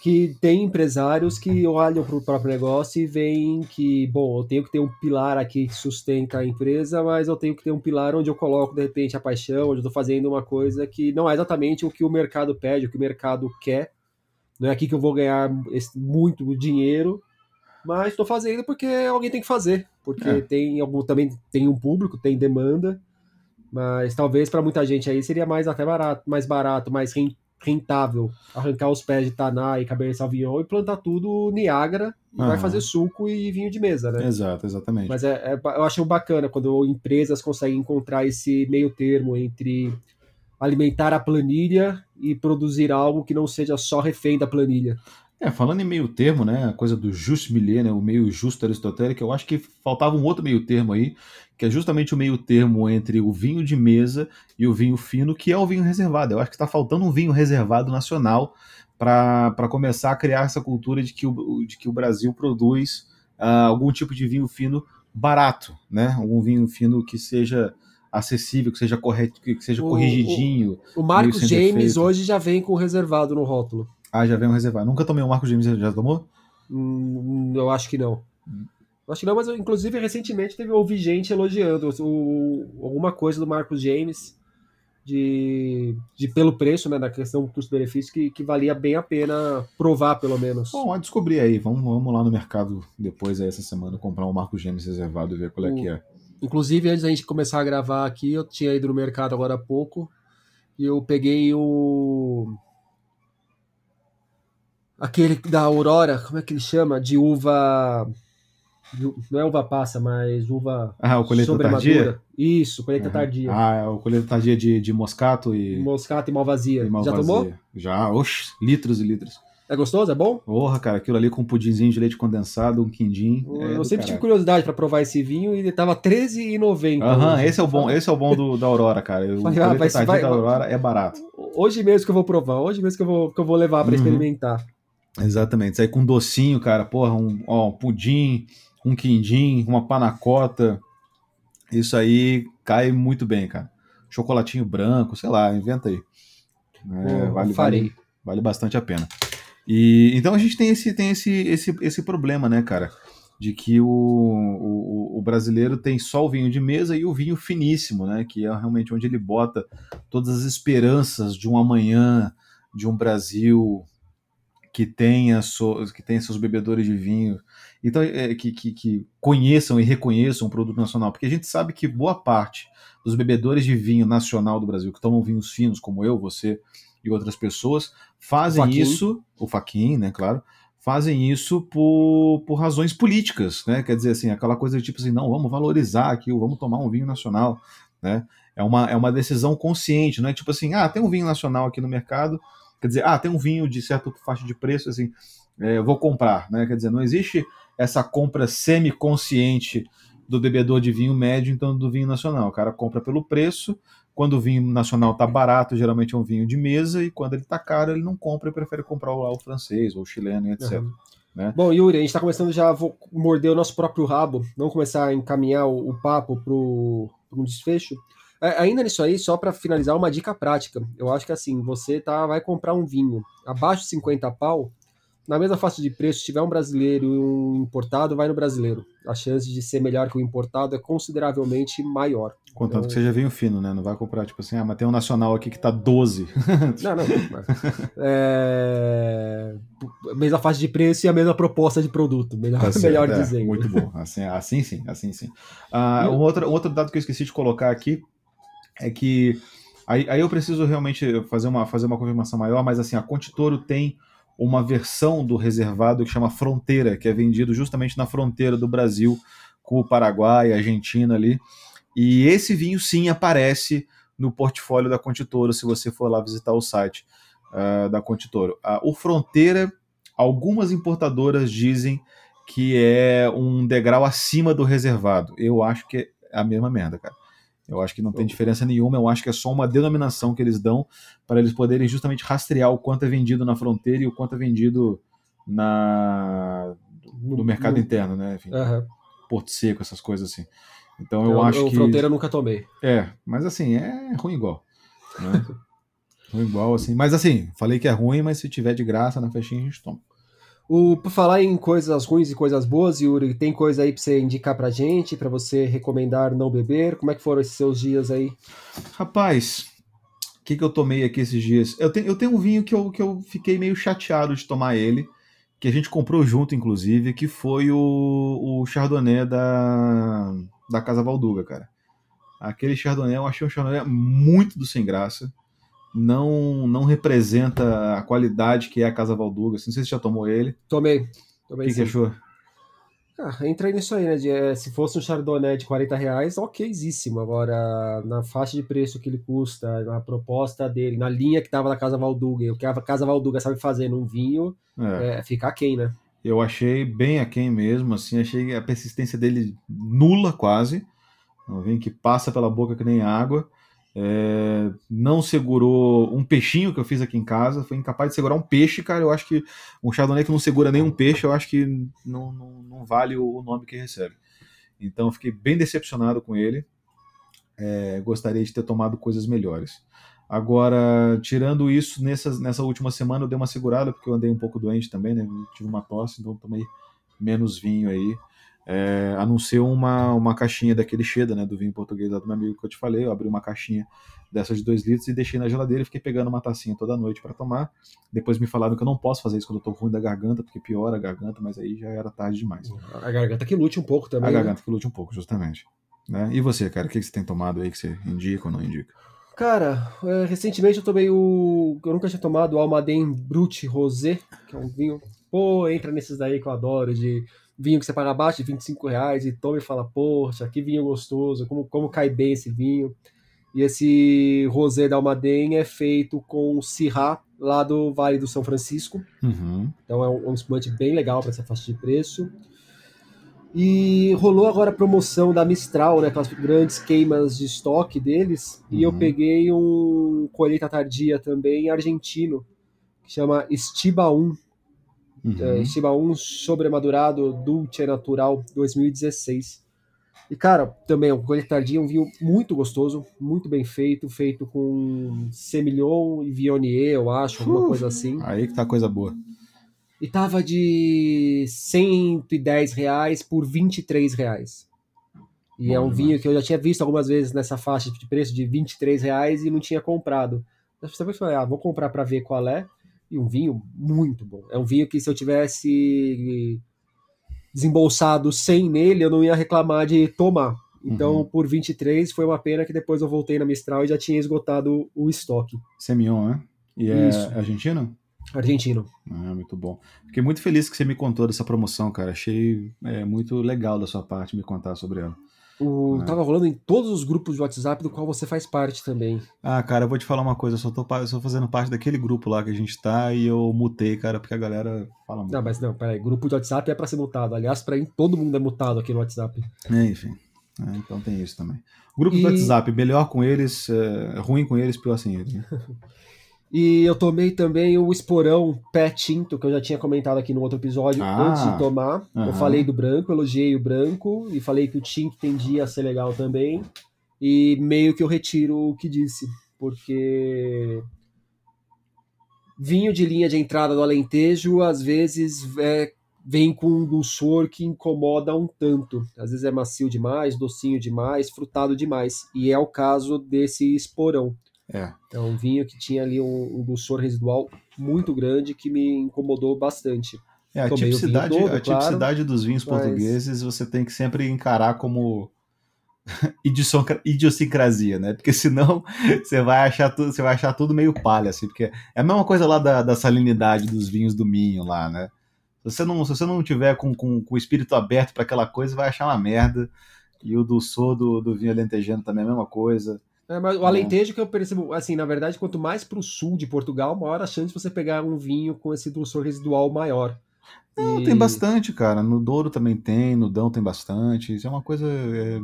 S1: que tem empresários que olham para o próprio negócio e veem que, bom, eu tenho que ter um pilar aqui que sustenta a empresa, mas eu tenho que ter um pilar onde eu coloco, de repente, a paixão, onde eu estou fazendo uma coisa que não é exatamente o que o mercado pede, o que o mercado quer. Não é aqui que eu vou ganhar muito dinheiro, mas estou fazendo porque alguém tem que fazer, porque é. tem algum também tem um público, tem demanda, mas talvez para muita gente aí seria mais até barato, mais barato, mais rentável arrancar os pés de Taná e Cabernet Sauvignon e plantar tudo Niágara e vai fazer suco e vinho de mesa, né?
S2: Exato, exatamente.
S1: Mas é, é, eu acho bacana quando empresas conseguem encontrar esse meio termo entre alimentar a planilha e produzir algo que não seja só refém da planilha.
S2: É, falando em meio termo, né, a coisa do just milieu, né, o meio justo aristotélico, eu acho que faltava um outro meio termo aí, que é justamente o meio termo entre o vinho de mesa e o vinho fino, que é o vinho reservado. Eu acho que está faltando um vinho reservado nacional para começar a criar essa cultura de que o, de que o Brasil produz uh, algum tipo de vinho fino barato, né? Algum vinho fino que seja acessível, que seja correto, que seja o, corrigidinho.
S1: O, o Marcos James defeito. hoje já vem com reservado no rótulo.
S2: Ah, já vem um reservado. Nunca tomei um Marcos James, já tomou?
S1: Hum, eu acho que não. Hum. Acho que não, mas inclusive recentemente teve ouvi gente elogiando o, alguma coisa do Marcos James de, de pelo preço, né, da questão custo-benefício, que, que valia bem a pena provar, pelo menos.
S2: Bom, a descobrir aí. Vamos, vamos lá no mercado depois, aí, essa semana, comprar um Marcos James reservado e ver qual é o, que é.
S1: Inclusive, antes da gente começar a gravar aqui, eu tinha ido no mercado agora há pouco e eu peguei o. Aquele da Aurora, como é que ele chama? De uva não é uva passa, mas uva
S2: ah, o colheita tardia?
S1: Isso, colheita uhum. tardia.
S2: Ah, é o colheita tardia de, de moscato e...
S1: Moscato e malvazia. E malvazia. Já tomou?
S2: Já, oxe, litros e litros.
S1: É gostoso? É bom?
S2: Porra, cara, aquilo ali com um pudinzinho de leite condensado, um quindim.
S1: É eu sempre tive curiosidade para provar esse vinho e ele tava R$13,90.
S2: Aham, esse é o bom, esse é o bom do, da Aurora, cara. O vai, vai, vai, da Aurora é barato.
S1: Hoje mesmo que eu vou provar, hoje mesmo que eu vou, que eu vou levar para uhum. experimentar.
S2: Exatamente, isso aí com docinho, cara, porra, um, ó, um pudim, um quindim, uma panacota. Isso aí cai muito bem, cara. Chocolatinho branco, sei lá, inventa aí. É, vale, vale, vale bastante a pena. E então a gente tem esse tem esse esse, esse problema, né, cara? De que o, o, o, brasileiro tem só o vinho de mesa e o vinho finíssimo, né? Que é realmente onde ele bota todas as esperanças de um amanhã, de um Brasil que tenha, so, que tenha seus bebedores de vinho então é, que, que, que, conheçam e reconheçam o produto nacional, porque a gente sabe que boa parte dos bebedores de vinho nacional do Brasil, que tomam vinhos finos, como eu, você e outras pessoas, fazem o isso, o Faquin, né, claro, fazem isso por, por razões políticas, né? Quer dizer assim, aquela coisa de tipo assim, não, vamos valorizar aqui, vamos tomar um vinho nacional, né? É uma, é uma decisão consciente, não é tipo assim, ah, tem um vinho nacional aqui no mercado, quer dizer, ah, tem um vinho de certa faixa de preço, assim, é, vou comprar, né? Quer dizer, não existe essa compra semi-consciente do bebedor de vinho médio, então do vinho nacional. O cara compra pelo preço, quando o vinho nacional está barato, geralmente é um vinho de mesa, e quando ele está caro, ele não compra e prefere comprar o, o francês ou o chileno, etc. Uhum. Né?
S1: Bom, Yuri, a gente está começando já a morder o nosso próprio rabo, vamos começar a encaminhar o, o papo para um desfecho. Ainda nisso aí, só para finalizar, uma dica prática. Eu acho que assim, você tá, vai comprar um vinho abaixo de 50 pau, na mesma faixa de preço, se tiver um brasileiro e um importado, vai no brasileiro. A chance de ser melhor que o importado é consideravelmente maior.
S2: Contanto então... que seja vinho fino, né? Não vai comprar, tipo assim, ah, mas tem um nacional aqui que tá 12.
S1: não, não. é... Mesma faixa de preço e a mesma proposta de produto, melhor, tá melhor é, dizendo.
S2: Muito bom. Assim, assim sim, assim sim. Ah, um, outro, um outro dado que eu esqueci de colocar aqui é que aí, aí eu preciso realmente fazer uma, fazer uma confirmação maior, mas assim, a Contitoro tem uma versão do reservado que chama Fronteira, que é vendido justamente na fronteira do Brasil com o Paraguai, Argentina ali. E esse vinho sim aparece no portfólio da Contitoro, se você for lá visitar o site uh, da Contitoro. Uh, o Fronteira, algumas importadoras dizem que é um degrau acima do reservado. Eu acho que é a mesma merda, cara. Eu acho que não tem diferença nenhuma, eu acho que é só uma denominação que eles dão para eles poderem justamente rastrear o quanto é vendido na fronteira e o quanto é vendido na no mercado interno, né? Enfim, uhum. Porto Seco, essas coisas assim. Então eu, eu acho eu, que.
S1: Fronteira nunca tomei.
S2: É, mas assim, é ruim igual. Né? ruim igual, assim. Mas assim, falei que é ruim, mas se tiver de graça na festinha a gente toma.
S1: O, por falar em coisas ruins e coisas boas, Yuri, tem coisa aí pra você indicar pra gente, pra você recomendar não beber? Como é que foram esses seus dias aí?
S2: Rapaz, o que, que eu tomei aqui esses dias? Eu tenho, eu tenho um vinho que eu, que eu fiquei meio chateado de tomar ele, que a gente comprou junto, inclusive, que foi o, o Chardonnay da, da Casa Valduga, cara. Aquele Chardonnay, eu achei um Chardonnay muito do sem graça não não representa a qualidade que é a Casa Valduga. Não sei se você já tomou ele.
S1: Tomei.
S2: O que, que, achou?
S1: Ah, entrei nisso aí, né? De, é, se fosse um Chardonnay de 40 reais, okzíssimo. Agora, na faixa de preço que ele custa, na proposta dele, na linha que tava na Casa Valduga, o que a Casa Valduga sabe fazer num vinho, é. É, fica aquém, né?
S2: Eu achei bem aquém mesmo, assim, achei a persistência dele nula quase. Um vinho que passa pela boca que nem água. É, não segurou um peixinho que eu fiz aqui em casa, foi incapaz de segurar um peixe, cara. Eu acho que um Chardonnay que não segura nenhum peixe, eu acho que não, não, não vale o nome que recebe. Então fiquei bem decepcionado com ele. É, gostaria de ter tomado coisas melhores. Agora, tirando isso, nessa, nessa última semana eu dei uma segurada, porque eu andei um pouco doente também, né? tive uma tosse, então tomei menos vinho aí é, anunciou uma, uma caixinha daquele Cheda, né, do vinho português lá do meu amigo que eu te falei. Eu abri uma caixinha dessas de 2 litros e deixei na geladeira e fiquei pegando uma tacinha toda noite para tomar. Depois me falaram que eu não posso fazer isso quando eu tô ruim da garganta, porque piora a garganta, mas aí já era tarde demais.
S1: A garganta que lute um pouco também.
S2: A né? garganta que lute um pouco, justamente. Né? E você, cara, o que você tem tomado aí que você indica ou não indica?
S1: Cara, é, recentemente eu tomei o. Eu nunca tinha tomado o Almaden Brut Rosé, que é um vinho. Pô, entra nesses daí que eu adoro, de vinho que você paga abaixo de 25 reais e toma e fala, poxa, que vinho gostoso, como, como cai bem esse vinho. E esse rosé da Almaden é feito com Syrah, lá do Vale do São Francisco.
S2: Uhum.
S1: Então é um, um espumante bem legal para essa faixa de preço. E rolou agora a promoção da Mistral, né, aquelas grandes queimas de estoque deles. Uhum. E eu uhum. peguei um colheita tardia também argentino, que chama Estiba 1. Uhum. É, Estima 1 Sobremadurado Dulce Natural 2016. E, cara, também é um coletardinho, um vinho muito gostoso, muito bem feito, feito com Semillon e Viognier, eu acho, alguma uh, coisa assim.
S2: Aí que tá coisa boa.
S1: E tava de 110 reais por 23 reais. E Bom, é um demais. vinho que eu já tinha visto algumas vezes nessa faixa de preço de 23 reais e não tinha comprado. Eu falei, ah, vou comprar para ver qual é e um vinho muito bom. É um vinho que se eu tivesse desembolsado 100 nele, eu não ia reclamar de tomar. Então, uhum. por 23, foi uma pena que depois eu voltei na Mistral e já tinha esgotado o estoque.
S2: Semillon, né? E é Isso. argentino?
S1: Argentino.
S2: Ah, muito bom. Fiquei muito feliz que você me contou dessa promoção, cara. Achei é, muito legal da sua parte me contar sobre ela.
S1: O, é. Tava rolando em todos os grupos de WhatsApp do qual você faz parte também.
S2: Ah, cara, eu vou te falar uma coisa, eu só tô, eu só fazendo parte daquele grupo lá que a gente tá e eu mutei, cara, porque a galera fala muito.
S1: Não, mas não, peraí, grupo de WhatsApp é pra ser mutado. Aliás, pra mim, todo mundo é mutado aqui no WhatsApp.
S2: É, enfim. É, então tem isso também. Grupo e... do WhatsApp, melhor com eles, é, ruim com eles, pior sem eles. Né?
S1: E eu tomei também o esporão pé tinto, que eu já tinha comentado aqui no outro episódio ah, antes de tomar. Eu falei do branco, elogiei o branco e falei que o tinto tendia a ser legal também. E meio que eu retiro o que disse, porque vinho de linha de entrada do Alentejo às vezes é, vem com um dulçor que incomoda um tanto. Às vezes é macio demais, docinho demais, frutado demais. E é o caso desse esporão.
S2: É.
S1: É um vinho que tinha ali um, um dulçor residual muito grande que me incomodou bastante.
S2: É, a tipicidade, todo, a tipicidade claro, dos vinhos mas... portugueses você tem que sempre encarar como idiosincrasia, né? Porque senão você vai achar tudo, você vai achar tudo meio palha, assim, porque é a mesma coisa lá da, da salinidade dos vinhos do Minho lá, né? Se você não, se você não tiver com, com, com o espírito aberto para aquela coisa, vai achar uma merda. E o do do, do vinho alentejano também é a mesma coisa.
S1: É, mas o Alentejo que eu percebo, assim, na verdade, quanto mais para o sul de Portugal, maior a chance de você pegar um vinho com esse dulçor residual maior.
S2: Não, e... tem bastante, cara. No Douro também tem, no Dão tem bastante. Isso é uma coisa. É...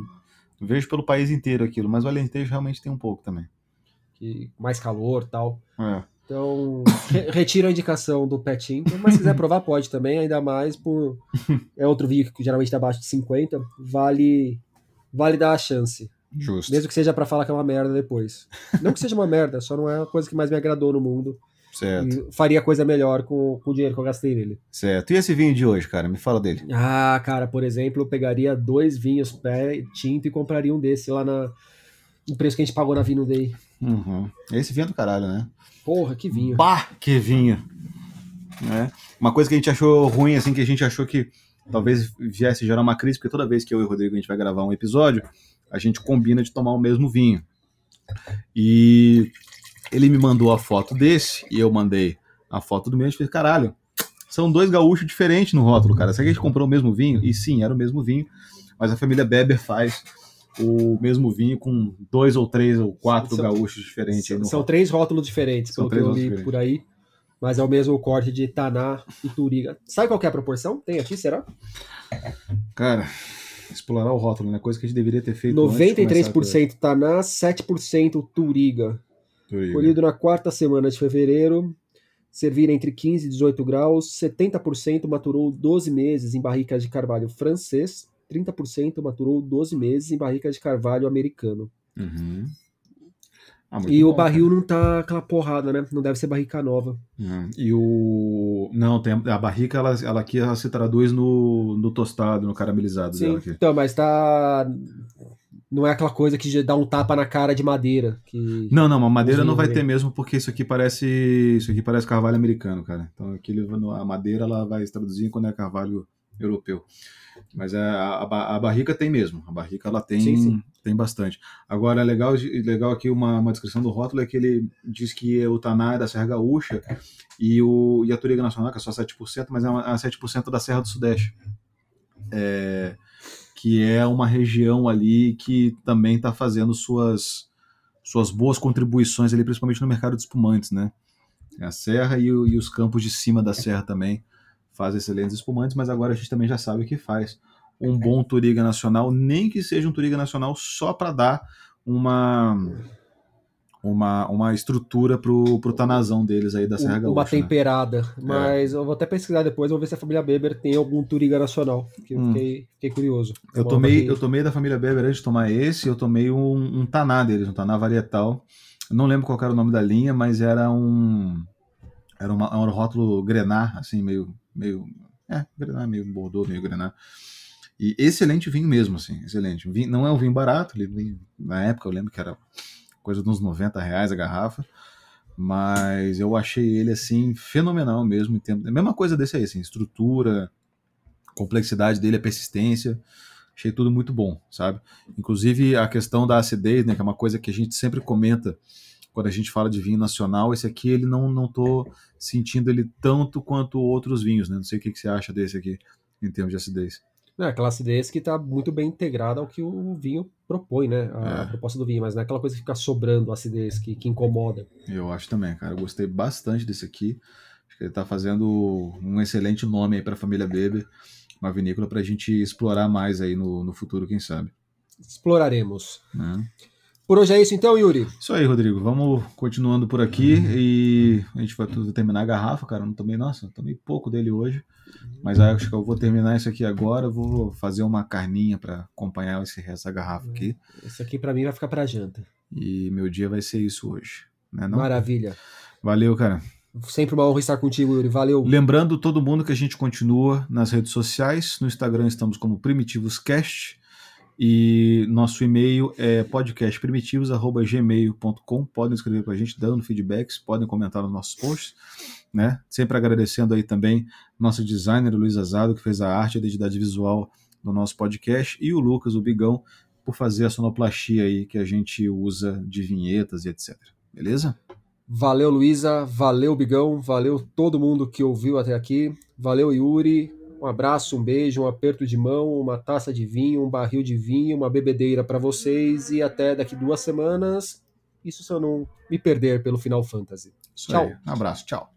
S2: Vejo pelo país inteiro aquilo, mas o Alentejo realmente tem um pouco também.
S1: Que mais calor tal.
S2: É.
S1: Então, re retiro a indicação do Petinho, mas se quiser provar, pode também, ainda mais por. É outro vinho que geralmente está abaixo de 50, vale, vale dar a chance.
S2: Justo.
S1: Mesmo que seja para falar que é uma merda depois. Não que seja uma merda, só não é a coisa que mais me agradou no mundo.
S2: Certo.
S1: E faria coisa melhor com, com o dinheiro que eu gastei nele.
S2: Certo. E esse vinho de hoje, cara? Me fala dele.
S1: Ah, cara, por exemplo, eu pegaria dois vinhos pé tinto e compraria um desse lá na, no preço que a gente pagou na Vino Day.
S2: Uhum. Esse vinho é do caralho, né?
S1: Porra, que vinho.
S2: Bah, que vinho. É. Uma coisa que a gente achou ruim, assim, que a gente achou que talvez viesse gerar uma crise, porque toda vez que eu e o Rodrigo a gente vai gravar um episódio, a gente combina de tomar o mesmo vinho. E ele me mandou a foto desse e eu mandei a foto do meu. A gente fez, caralho, são dois gaúchos diferentes no rótulo, cara. Será que a gente comprou o mesmo vinho? E sim, era o mesmo vinho, mas a família Beber faz o mesmo vinho com dois ou três ou quatro são, gaúchos diferentes.
S1: São, são três rótulos diferentes, são pelo que eu li por aí. Mas é o mesmo corte de Taná e Turiga. Sabe qual é a proporção? Tem aqui, será?
S2: Cara, explorar o rótulo, né? Coisa que a gente deveria ter feito
S1: 93% Taná, 7% Turiga. Turiga. Colhido na quarta semana de fevereiro. Servir entre 15 e 18 graus. 70% maturou 12 meses em barricas de carvalho francês. 30% maturou 12 meses em barrica de carvalho americano.
S2: Uhum.
S1: Ah, e bom, o barril cara. não tá aquela porrada, né? Não deve ser barrica nova.
S2: Uhum. E o. Não, tem a barrica, ela, ela aqui ela se traduz no, no tostado, no caramelizado
S1: Sim, Então, mas tá. Não é aquela coisa que dá um tapa na cara de madeira. Que...
S2: Não, não, a madeira não vai ter mesmo, porque isso aqui parece. Isso aqui parece carvalho americano, cara. Então aqui a madeira ela vai se traduzir quando é carvalho europeu. Mas é, a, a, a, barrica tem mesmo. A barrica ela tem, sim, sim. Tem bastante. Agora, é legal, legal aqui uma, uma descrição do rótulo é que ele diz que o Taná é da Serra Gaúcha e, o, e a Turiga Nacional, que é só 7%, mas é, é 7% da Serra do Sudeste. É, que é uma região ali que também está fazendo suas, suas boas contribuições ali, principalmente no mercado de espumantes, né? A serra e, e os campos de cima da serra também faz excelentes espumantes, mas agora a gente também já sabe que faz um bom Turiga Nacional, nem que seja um Turiga Nacional só para dar uma uma, uma estrutura pro, pro tanazão deles aí da Serra Gaúcha.
S1: Uma né? temperada. Né? Mas é. eu vou até pesquisar depois, vou ver se a família Beber tem algum Turiga Nacional, que hum. eu fiquei, fiquei curioso.
S2: Eu tomei, eu tomei da família Beber antes de tomar esse, eu tomei um, um taná deles, um taná varietal. Eu não lembro qual era o nome da linha, mas era um era, uma, era um rótulo grenar, assim, meio meio. É, grená, meio Bordeaux, meio grená. E excelente vinho mesmo, assim, excelente. Vinho, não é um vinho barato, na época eu lembro que era coisa de uns 90 reais a garrafa, mas eu achei ele, assim, fenomenal mesmo. Em tempo, a mesma coisa desse aí, assim, estrutura, complexidade dele, a persistência, achei tudo muito bom, sabe? Inclusive a questão da acidez, né, que é uma coisa que a gente sempre comenta quando a gente fala de vinho nacional, esse aqui ele não não tô sentindo ele tanto quanto outros vinhos, né? Não sei o que, que você acha desse aqui em termos de acidez.
S1: É, aquela acidez que está muito bem integrada ao que o vinho propõe, né? A é. proposta do vinho, mas não é aquela coisa que fica sobrando acidez, que, que incomoda.
S2: Eu acho também, cara. Eu gostei bastante desse aqui. Acho que ele está fazendo um excelente nome aí para a família Beber, uma vinícola para a gente explorar mais aí no, no futuro, quem sabe.
S1: Exploraremos. É. Por hoje é isso então, Yuri?
S2: Isso aí, Rodrigo. Vamos continuando por aqui e a gente vai terminar a garrafa, cara. não tomei, nossa, tomei pouco dele hoje. Mas acho que eu vou terminar isso aqui agora. Vou fazer uma carninha para acompanhar esse da garrafa aqui.
S1: Esse aqui para mim vai ficar para janta.
S2: E meu dia vai ser isso hoje. Né, não?
S1: Maravilha.
S2: Valeu, cara.
S1: Sempre uma honra estar contigo, Yuri. Valeu.
S2: Lembrando todo mundo que a gente continua nas redes sociais. No Instagram estamos como PrimitivosCast. E nosso e-mail é podcastprimitivos.gmail.com. Podem escrever para a gente, dando feedbacks, podem comentar nos nossos posts. Né? Sempre agradecendo aí também nosso designer Luiz Azado, que fez a arte e a identidade visual do nosso podcast, e o Lucas, o Bigão, por fazer a sonoplastia aí que a gente usa de vinhetas e etc. Beleza?
S1: Valeu, Luísa. Valeu, Bigão. Valeu todo mundo que ouviu até aqui. Valeu, Yuri. Um abraço, um beijo, um aperto de mão, uma taça de vinho, um barril de vinho, uma bebedeira para vocês e até daqui duas semanas. Isso se eu não me perder pelo Final Fantasy.
S2: Isso tchau. Aí. Um abraço, tchau.